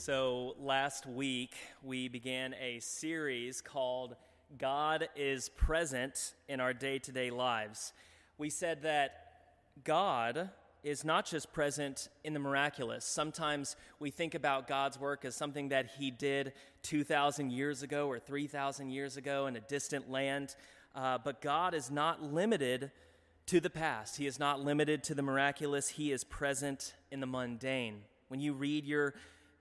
So, last week we began a series called God is Present in Our Day to Day Lives. We said that God is not just present in the miraculous. Sometimes we think about God's work as something that He did 2,000 years ago or 3,000 years ago in a distant land. Uh, but God is not limited to the past, He is not limited to the miraculous. He is present in the mundane. When you read your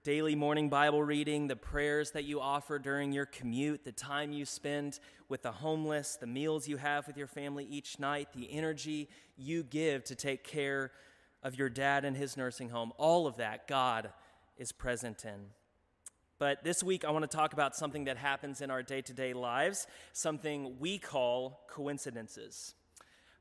daily morning Bible reading, the prayers that you offer during your commute, the time you spend with the homeless, the meals you have with your family each night, the energy you give to take care of your dad in his nursing home, all of that God is present in. But this week, I want to talk about something that happens in our day to day lives, something we call coincidences.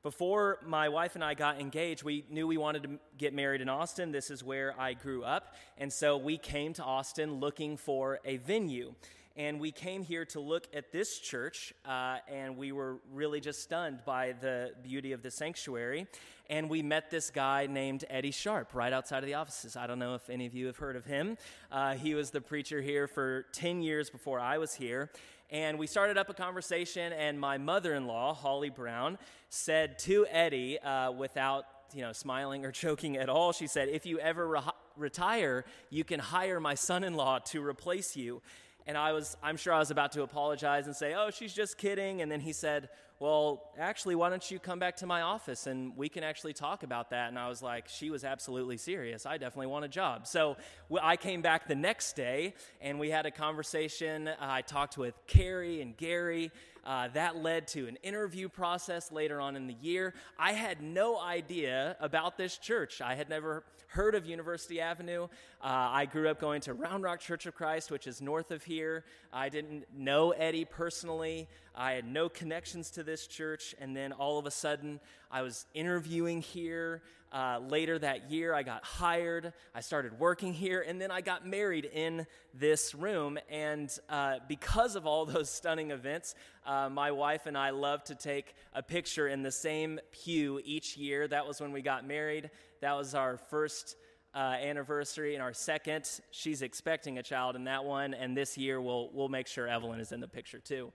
Before my wife and I got engaged, we knew we wanted to get married in Austin. This is where I grew up. And so we came to Austin looking for a venue. And we came here to look at this church, uh, and we were really just stunned by the beauty of the sanctuary. And we met this guy named Eddie Sharp right outside of the offices. I don't know if any of you have heard of him. Uh, he was the preacher here for 10 years before I was here. And we started up a conversation, and my mother in law, Holly Brown, said to Eddie, uh, without you know, smiling or choking at all, she said, If you ever re- retire, you can hire my son in law to replace you. And I was, I'm sure I was about to apologize and say, Oh, she's just kidding. And then he said, well, actually, why don't you come back to my office and we can actually talk about that? And I was like, she was absolutely serious. I definitely want a job. So I came back the next day and we had a conversation. I talked with Carrie and Gary. Uh, that led to an interview process later on in the year. I had no idea about this church. I had never heard of University Avenue. Uh, I grew up going to Round Rock Church of Christ, which is north of here. I didn't know Eddie personally. I had no connections to this church. And then all of a sudden, I was interviewing here. Uh, later that year, I got hired. I started working here. And then I got married in this room. And uh, because of all those stunning events, uh, my wife and I love to take a picture in the same pew each year. That was when we got married. That was our first. Uh, anniversary and our second she's expecting a child in that one and this year we'll, we'll make sure evelyn is in the picture too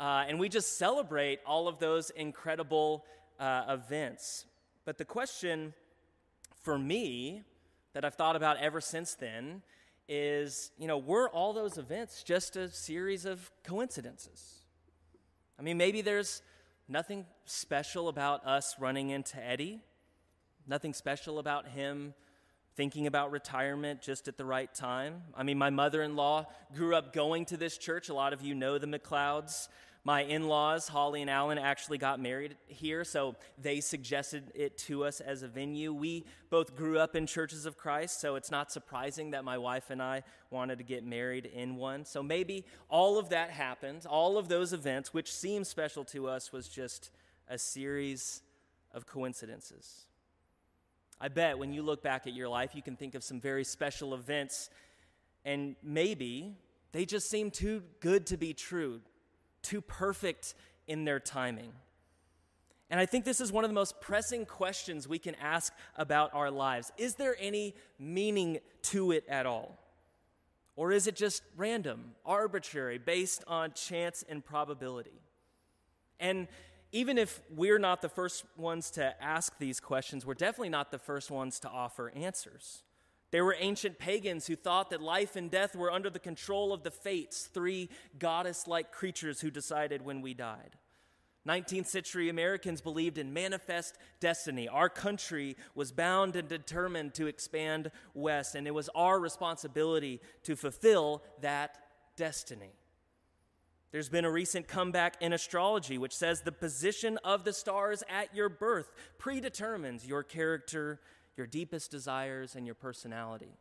uh, and we just celebrate all of those incredible uh, events. But the question for me that I've thought about ever since then is you know, were all those events just a series of coincidences? I mean, maybe there's nothing special about us running into Eddie, nothing special about him thinking about retirement just at the right time. I mean, my mother in law grew up going to this church. A lot of you know the McLeods. My in laws, Holly and Alan, actually got married here, so they suggested it to us as a venue. We both grew up in churches of Christ, so it's not surprising that my wife and I wanted to get married in one. So maybe all of that happened, all of those events, which seem special to us, was just a series of coincidences. I bet when you look back at your life, you can think of some very special events, and maybe they just seem too good to be true too perfect in their timing. And I think this is one of the most pressing questions we can ask about our lives. Is there any meaning to it at all? Or is it just random, arbitrary, based on chance and probability? And even if we're not the first ones to ask these questions, we're definitely not the first ones to offer answers. There were ancient pagans who thought that life and death were under the control of the fates, three goddess like creatures who decided when we died. 19th century Americans believed in manifest destiny. Our country was bound and determined to expand west, and it was our responsibility to fulfill that destiny. There's been a recent comeback in astrology which says the position of the stars at your birth predetermines your character your deepest desires, and your personality.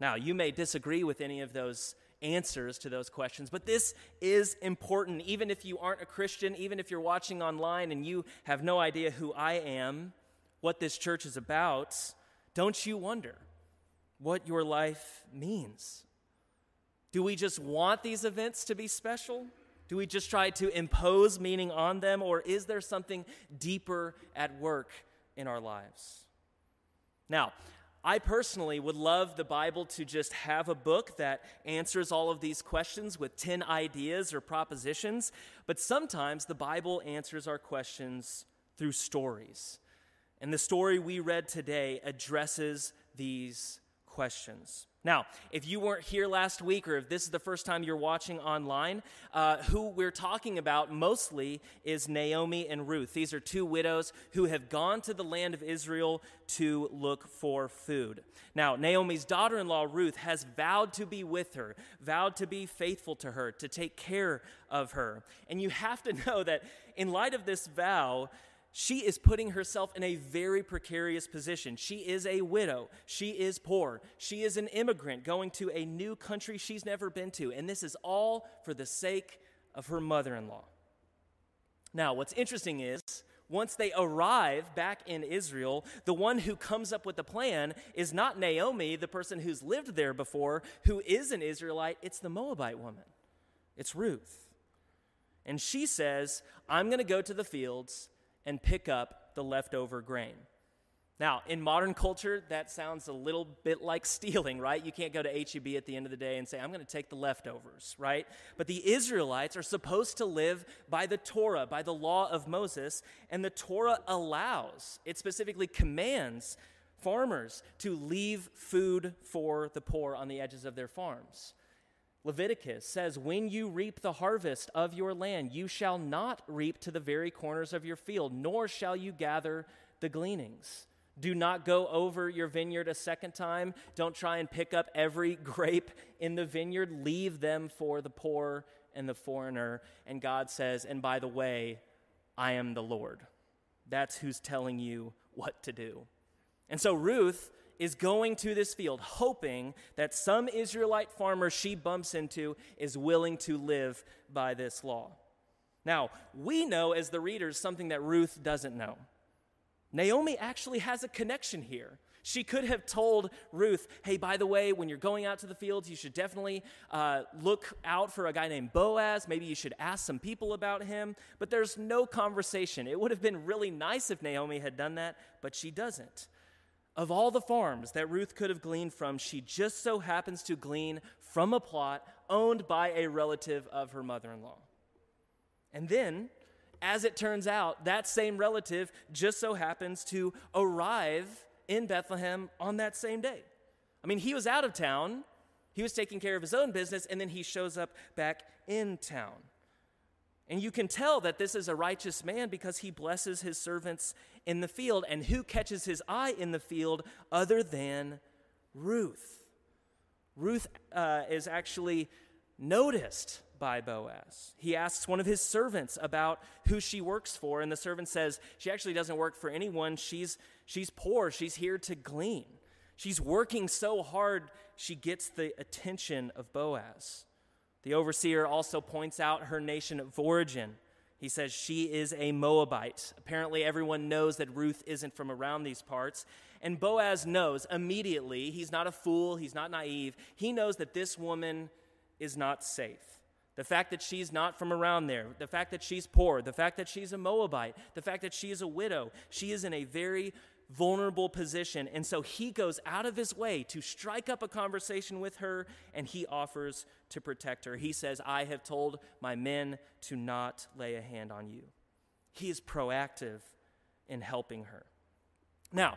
Now, you may disagree with any of those answers to those questions, but this is important. Even if you aren't a Christian, even if you're watching online and you have no idea who I am, what this church is about, don't you wonder what your life means? Do we just want these events to be special? Do we just try to impose meaning on them, or is there something deeper at work in our lives. Now, I personally would love the Bible to just have a book that answers all of these questions with 10 ideas or propositions, but sometimes the Bible answers our questions through stories. And the story we read today addresses these questions. Now, if you weren't here last week, or if this is the first time you're watching online, uh, who we're talking about mostly is Naomi and Ruth. These are two widows who have gone to the land of Israel to look for food. Now, Naomi's daughter in law, Ruth, has vowed to be with her, vowed to be faithful to her, to take care of her. And you have to know that in light of this vow, she is putting herself in a very precarious position. She is a widow. She is poor. She is an immigrant going to a new country she's never been to. And this is all for the sake of her mother in law. Now, what's interesting is once they arrive back in Israel, the one who comes up with the plan is not Naomi, the person who's lived there before, who is an Israelite. It's the Moabite woman, it's Ruth. And she says, I'm going to go to the fields and pick up the leftover grain. Now, in modern culture, that sounds a little bit like stealing, right? You can't go to HEB at the end of the day and say, I'm going to take the leftovers, right? But the Israelites are supposed to live by the Torah, by the law of Moses, and the Torah allows, it specifically commands farmers to leave food for the poor on the edges of their farms. Leviticus says, When you reap the harvest of your land, you shall not reap to the very corners of your field, nor shall you gather the gleanings. Do not go over your vineyard a second time. Don't try and pick up every grape in the vineyard. Leave them for the poor and the foreigner. And God says, And by the way, I am the Lord. That's who's telling you what to do. And so Ruth is going to this field hoping that some Israelite farmer she bumps into is willing to live by this law. Now, we know as the readers something that Ruth doesn't know. Naomi actually has a connection here. She could have told Ruth, hey, by the way, when you're going out to the fields, you should definitely uh, look out for a guy named Boaz. Maybe you should ask some people about him. But there's no conversation. It would have been really nice if Naomi had done that, but she doesn't. Of all the farms that Ruth could have gleaned from, she just so happens to glean from a plot owned by a relative of her mother in law. And then, as it turns out, that same relative just so happens to arrive in Bethlehem on that same day. I mean, he was out of town, he was taking care of his own business, and then he shows up back in town. And you can tell that this is a righteous man because he blesses his servants in the field. And who catches his eye in the field other than Ruth? Ruth uh, is actually noticed by Boaz. He asks one of his servants about who she works for, and the servant says she actually doesn't work for anyone. She's, she's poor, she's here to glean. She's working so hard, she gets the attention of Boaz. The overseer also points out her nation of origin. He says she is a Moabite. Apparently, everyone knows that Ruth isn't from around these parts. And Boaz knows immediately, he's not a fool, he's not naive. He knows that this woman is not safe. The fact that she's not from around there, the fact that she's poor, the fact that she's a Moabite, the fact that she is a widow, she is in a very vulnerable position. And so he goes out of his way to strike up a conversation with her and he offers to protect her. He says, I have told my men to not lay a hand on you. He is proactive in helping her. Now,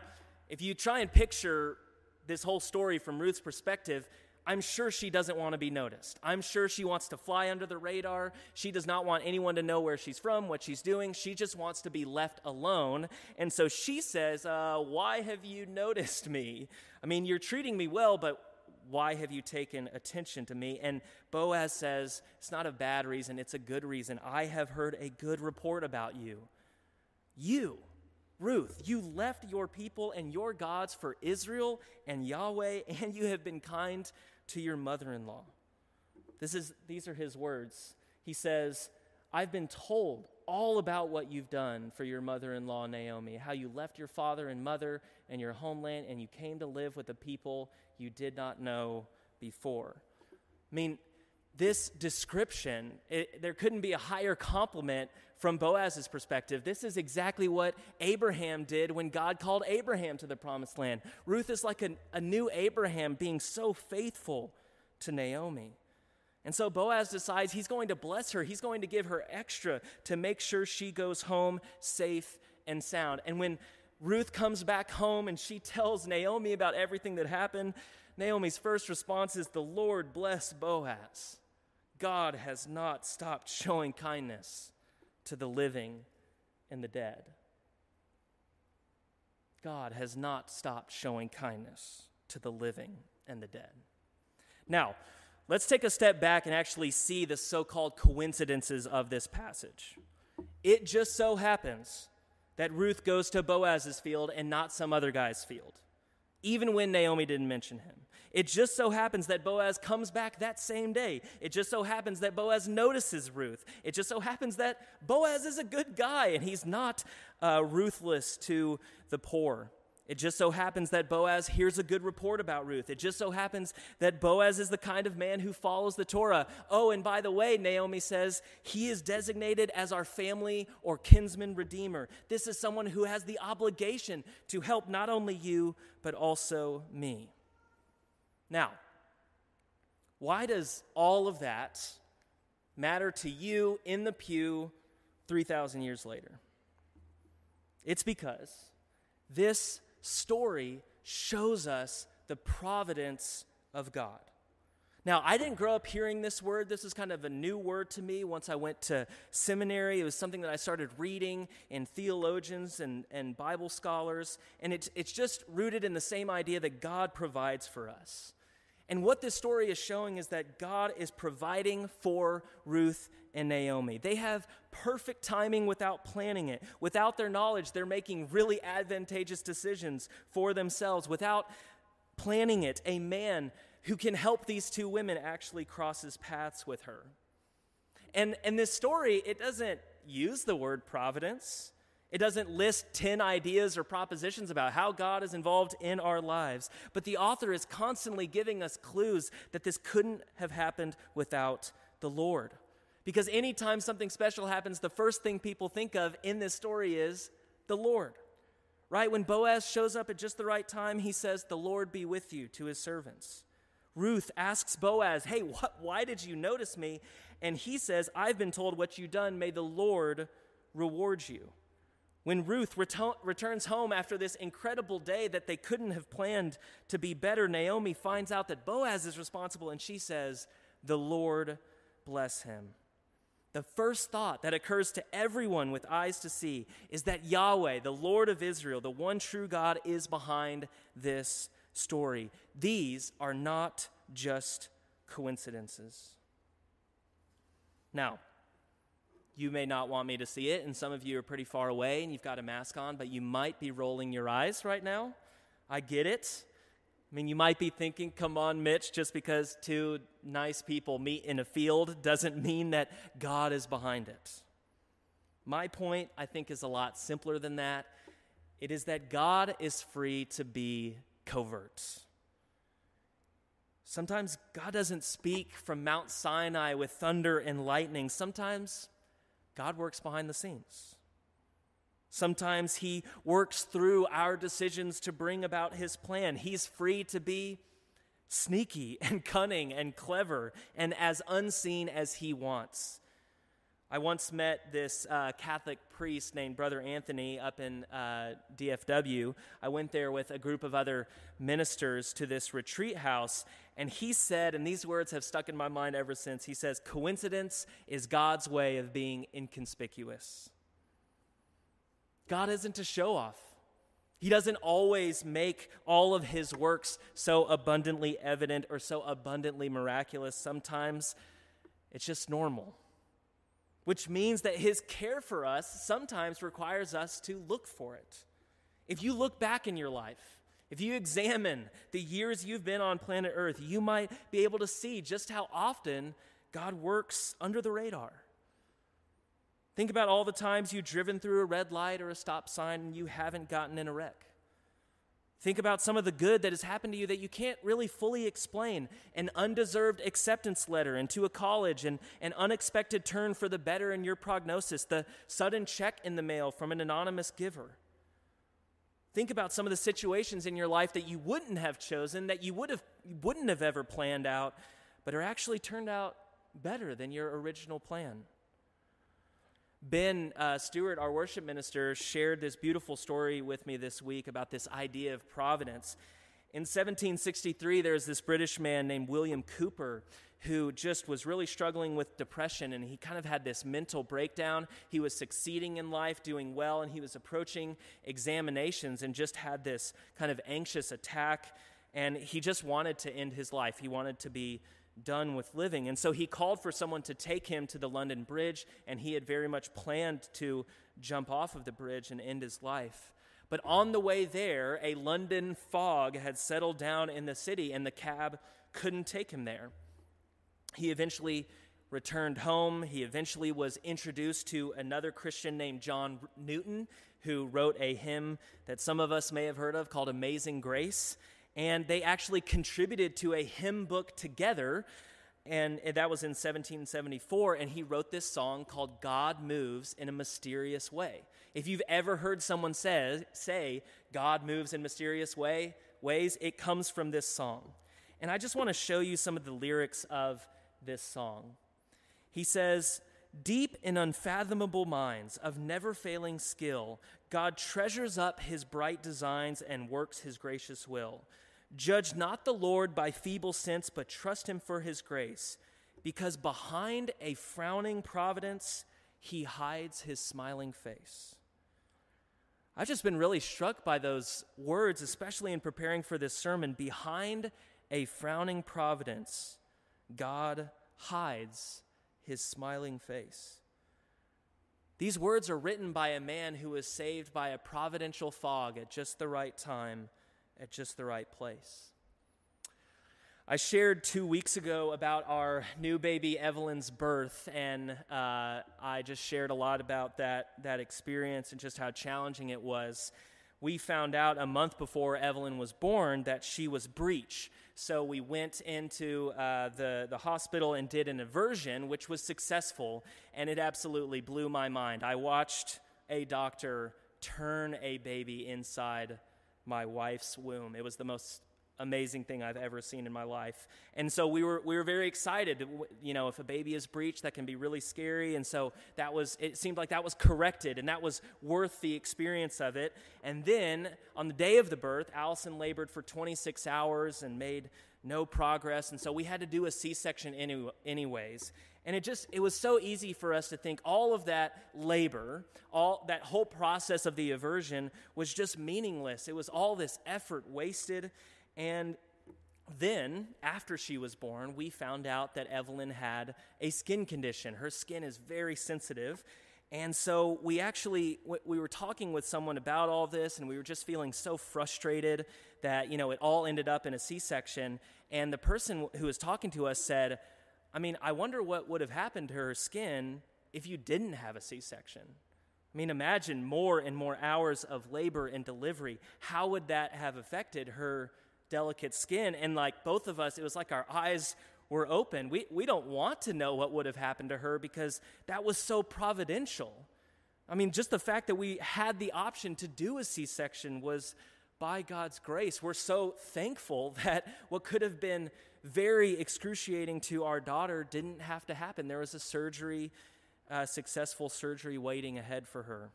if you try and picture this whole story from Ruth's perspective, I'm sure she doesn't want to be noticed. I'm sure she wants to fly under the radar. She does not want anyone to know where she's from, what she's doing. She just wants to be left alone. And so she says, uh, Why have you noticed me? I mean, you're treating me well, but why have you taken attention to me? And Boaz says, It's not a bad reason, it's a good reason. I have heard a good report about you. You, Ruth, you left your people and your gods for Israel and Yahweh, and you have been kind to your mother in law. This is, these are his words. He says, I've been told all about what you've done for your mother in law, Naomi, how you left your father and mother and your homeland and you came to live with a people you did not know before. I mean, this description, it, there couldn't be a higher compliment from Boaz's perspective. This is exactly what Abraham did when God called Abraham to the promised land. Ruth is like a, a new Abraham being so faithful to Naomi. And so Boaz decides he's going to bless her. He's going to give her extra to make sure she goes home safe and sound. And when Ruth comes back home and she tells Naomi about everything that happened, Naomi's first response is, The Lord bless Boaz. God has not stopped showing kindness to the living and the dead. God has not stopped showing kindness to the living and the dead. Now, let's take a step back and actually see the so called coincidences of this passage. It just so happens that Ruth goes to Boaz's field and not some other guy's field, even when Naomi didn't mention him. It just so happens that Boaz comes back that same day. It just so happens that Boaz notices Ruth. It just so happens that Boaz is a good guy and he's not uh, ruthless to the poor. It just so happens that Boaz hears a good report about Ruth. It just so happens that Boaz is the kind of man who follows the Torah. Oh, and by the way, Naomi says, he is designated as our family or kinsman redeemer. This is someone who has the obligation to help not only you, but also me. Now, why does all of that matter to you in the pew 3,000 years later? It's because this story shows us the providence of God. Now, I didn't grow up hearing this word. This is kind of a new word to me once I went to seminary. It was something that I started reading in theologians and, and Bible scholars. And it's, it's just rooted in the same idea that God provides for us. And what this story is showing is that God is providing for Ruth and Naomi. They have perfect timing without planning it. Without their knowledge, they're making really advantageous decisions for themselves. Without planning it, a man who can help these two women actually crosses paths with her. And, and this story, it doesn't use the word providence. It doesn't list 10 ideas or propositions about how God is involved in our lives, but the author is constantly giving us clues that this couldn't have happened without the Lord. Because anytime something special happens, the first thing people think of in this story is the Lord. Right? When Boaz shows up at just the right time, he says, The Lord be with you to his servants. Ruth asks Boaz, Hey, why did you notice me? And he says, I've been told what you've done. May the Lord reward you. When Ruth reto- returns home after this incredible day that they couldn't have planned to be better, Naomi finds out that Boaz is responsible and she says, The Lord bless him. The first thought that occurs to everyone with eyes to see is that Yahweh, the Lord of Israel, the one true God, is behind this story. These are not just coincidences. Now, you may not want me to see it, and some of you are pretty far away and you've got a mask on, but you might be rolling your eyes right now. I get it. I mean, you might be thinking, come on, Mitch, just because two nice people meet in a field doesn't mean that God is behind it. My point, I think, is a lot simpler than that. It is that God is free to be covert. Sometimes God doesn't speak from Mount Sinai with thunder and lightning. Sometimes God works behind the scenes. Sometimes He works through our decisions to bring about His plan. He's free to be sneaky and cunning and clever and as unseen as He wants. I once met this uh, Catholic priest named Brother Anthony up in uh, DFW. I went there with a group of other ministers to this retreat house, and he said, and these words have stuck in my mind ever since he says, Coincidence is God's way of being inconspicuous. God isn't a show off. He doesn't always make all of his works so abundantly evident or so abundantly miraculous. Sometimes it's just normal which means that his care for us sometimes requires us to look for it. If you look back in your life, if you examine the years you've been on planet Earth, you might be able to see just how often God works under the radar. Think about all the times you've driven through a red light or a stop sign and you haven't gotten in a wreck. Think about some of the good that has happened to you that you can't really fully explain an undeserved acceptance letter into a college, and an unexpected turn for the better in your prognosis, the sudden check in the mail from an anonymous giver. Think about some of the situations in your life that you wouldn't have chosen, that you would have, wouldn't have ever planned out, but are actually turned out better than your original plan. Ben uh, Stewart, our worship minister, shared this beautiful story with me this week about this idea of providence. In 1763, there was this British man named William Cowper who just was really struggling with depression and he kind of had this mental breakdown. He was succeeding in life, doing well, and he was approaching examinations and just had this kind of anxious attack. And he just wanted to end his life. He wanted to be done with living. And so he called for someone to take him to the London Bridge, and he had very much planned to jump off of the bridge and end his life. But on the way there, a London fog had settled down in the city, and the cab couldn't take him there. He eventually returned home. He eventually was introduced to another Christian named John Newton, who wrote a hymn that some of us may have heard of called Amazing Grace and they actually contributed to a hymn book together and that was in 1774 and he wrote this song called god moves in a mysterious way. If you've ever heard someone say, say god moves in mysterious way ways it comes from this song. And i just want to show you some of the lyrics of this song. He says deep in unfathomable minds of never failing skill god treasures up his bright designs and works his gracious will Judge not the Lord by feeble sense, but trust him for his grace, because behind a frowning providence, he hides his smiling face. I've just been really struck by those words, especially in preparing for this sermon. Behind a frowning providence, God hides his smiling face. These words are written by a man who was saved by a providential fog at just the right time at just the right place. I shared two weeks ago about our new baby Evelyn's birth, and uh, I just shared a lot about that, that experience and just how challenging it was. We found out a month before Evelyn was born that she was breech. So we went into uh, the, the hospital and did an aversion, which was successful, and it absolutely blew my mind. I watched a doctor turn a baby inside my wife's womb. It was the most amazing thing I've ever seen in my life. And so we were we were very excited. You know, if a baby is breached, that can be really scary. And so that was it seemed like that was corrected and that was worth the experience of it. And then on the day of the birth, Allison labored for 26 hours and made no progress. And so we had to do a C-section any, anyways. And it just, it was so easy for us to think all of that labor, all that whole process of the aversion was just meaningless. It was all this effort wasted. And then, after she was born, we found out that Evelyn had a skin condition. Her skin is very sensitive. And so we actually we were talking with someone about all this and we were just feeling so frustrated that, you know, it all ended up in a C-section and the person who was talking to us said, I mean, I wonder what would have happened to her skin if you didn't have a C section. I mean, imagine more and more hours of labor and delivery. How would that have affected her delicate skin? And like both of us, it was like our eyes were open. We, we don't want to know what would have happened to her because that was so providential. I mean, just the fact that we had the option to do a C section was by God's grace. We're so thankful that what could have been very excruciating to our daughter didn't have to happen. There was a surgery, uh, successful surgery waiting ahead for her.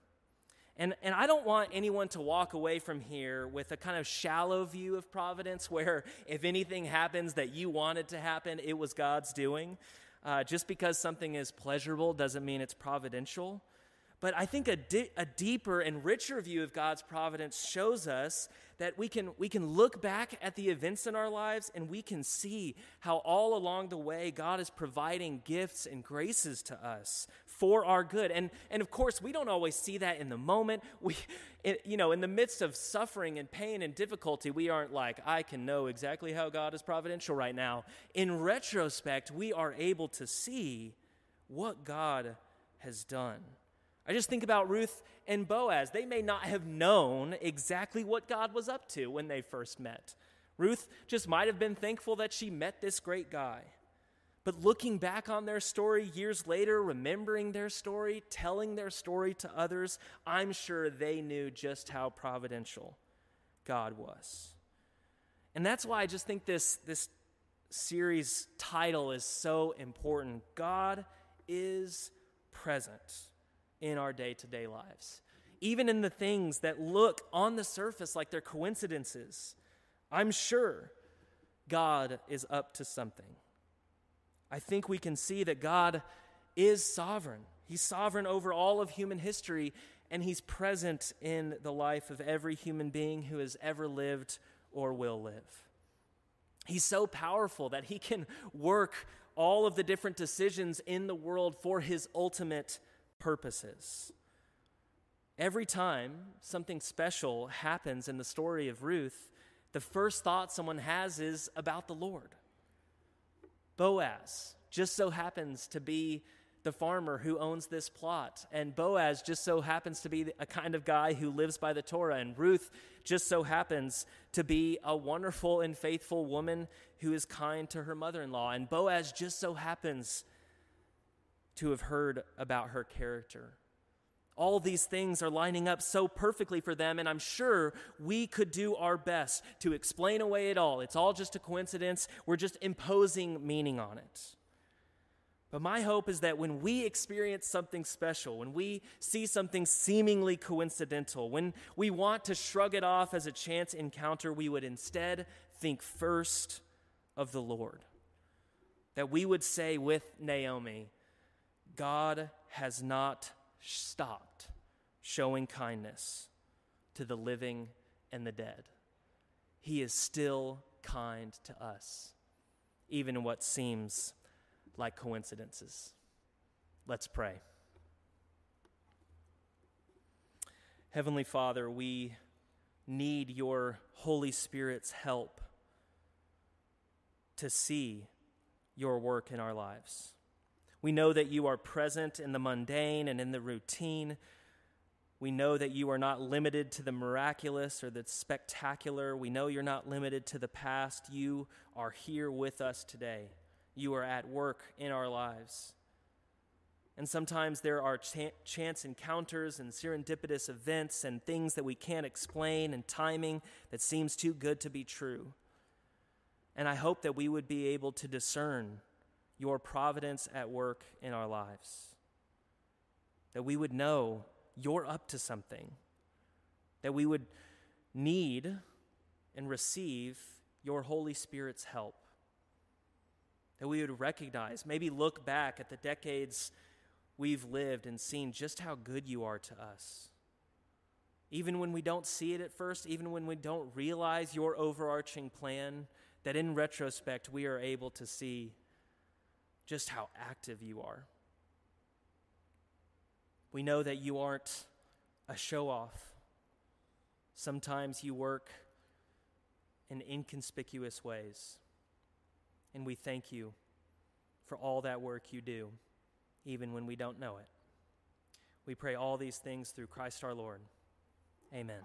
And, and I don't want anyone to walk away from here with a kind of shallow view of providence where if anything happens that you wanted to happen, it was God's doing. Uh, just because something is pleasurable doesn't mean it's providential. But I think a, di- a deeper and richer view of God's providence shows us that we can, we can look back at the events in our lives and we can see how all along the way God is providing gifts and graces to us for our good. And, and of course, we don't always see that in the moment. We, it, you know, in the midst of suffering and pain and difficulty, we aren't like, I can know exactly how God is providential right now. In retrospect, we are able to see what God has done. I just think about Ruth and Boaz. They may not have known exactly what God was up to when they first met. Ruth just might have been thankful that she met this great guy. But looking back on their story years later, remembering their story, telling their story to others, I'm sure they knew just how providential God was. And that's why I just think this, this series title is so important. God is present in our day to day lives, even in the things that look on the surface like they're coincidences. I'm sure God is up to something. I think we can see that God is sovereign. He's sovereign over all of human history, and He's present in the life of every human being who has ever lived or will live. He's so powerful that He can work all of the different decisions in the world for His ultimate purposes. Every time something special happens in the story of Ruth, the first thought someone has is about the Lord. Boaz just so happens to be the farmer who owns this plot. And Boaz just so happens to be a kind of guy who lives by the Torah. And Ruth just so happens to be a wonderful and faithful woman who is kind to her mother in law. And Boaz just so happens to have heard about her character. All these things are lining up so perfectly for them, and I'm sure we could do our best to explain away it all. It's all just a coincidence. We're just imposing meaning on it. But my hope is that when we experience something special, when we see something seemingly coincidental, when we want to shrug it off as a chance encounter, we would instead think first of the Lord. That we would say with Naomi, God has not stopped showing kindness to the living and the dead. He is still kind to us, even in what seems like coincidences. Let's pray. Heavenly Father, we need your Holy Spirit's help to see your work in our lives. We know that you are present in the mundane and in the routine. We know that you are not limited to the miraculous or the spectacular. We know you're not limited to the past. You are here with us today you are at work in our lives. And sometimes there are ch- chance encounters and serendipitous events and things that we can't explain and timing that seems too good to be true. And I hope that we would be able to discern your providence at work in our lives. That we would know you're up to something. That we would need and receive your Holy Spirit's help that we would recognize, maybe look back at the decades we've lived and seen just how good you are to us. Even when we don't see it at first, even when we don't realize your overarching plan, that in retrospect we are able to see just how active you are. We know that you aren't a show off. Sometimes you work in inconspicuous ways. And we thank you for all that work you do, even when we don't know it. We pray all these things through Christ our Lord. Amen.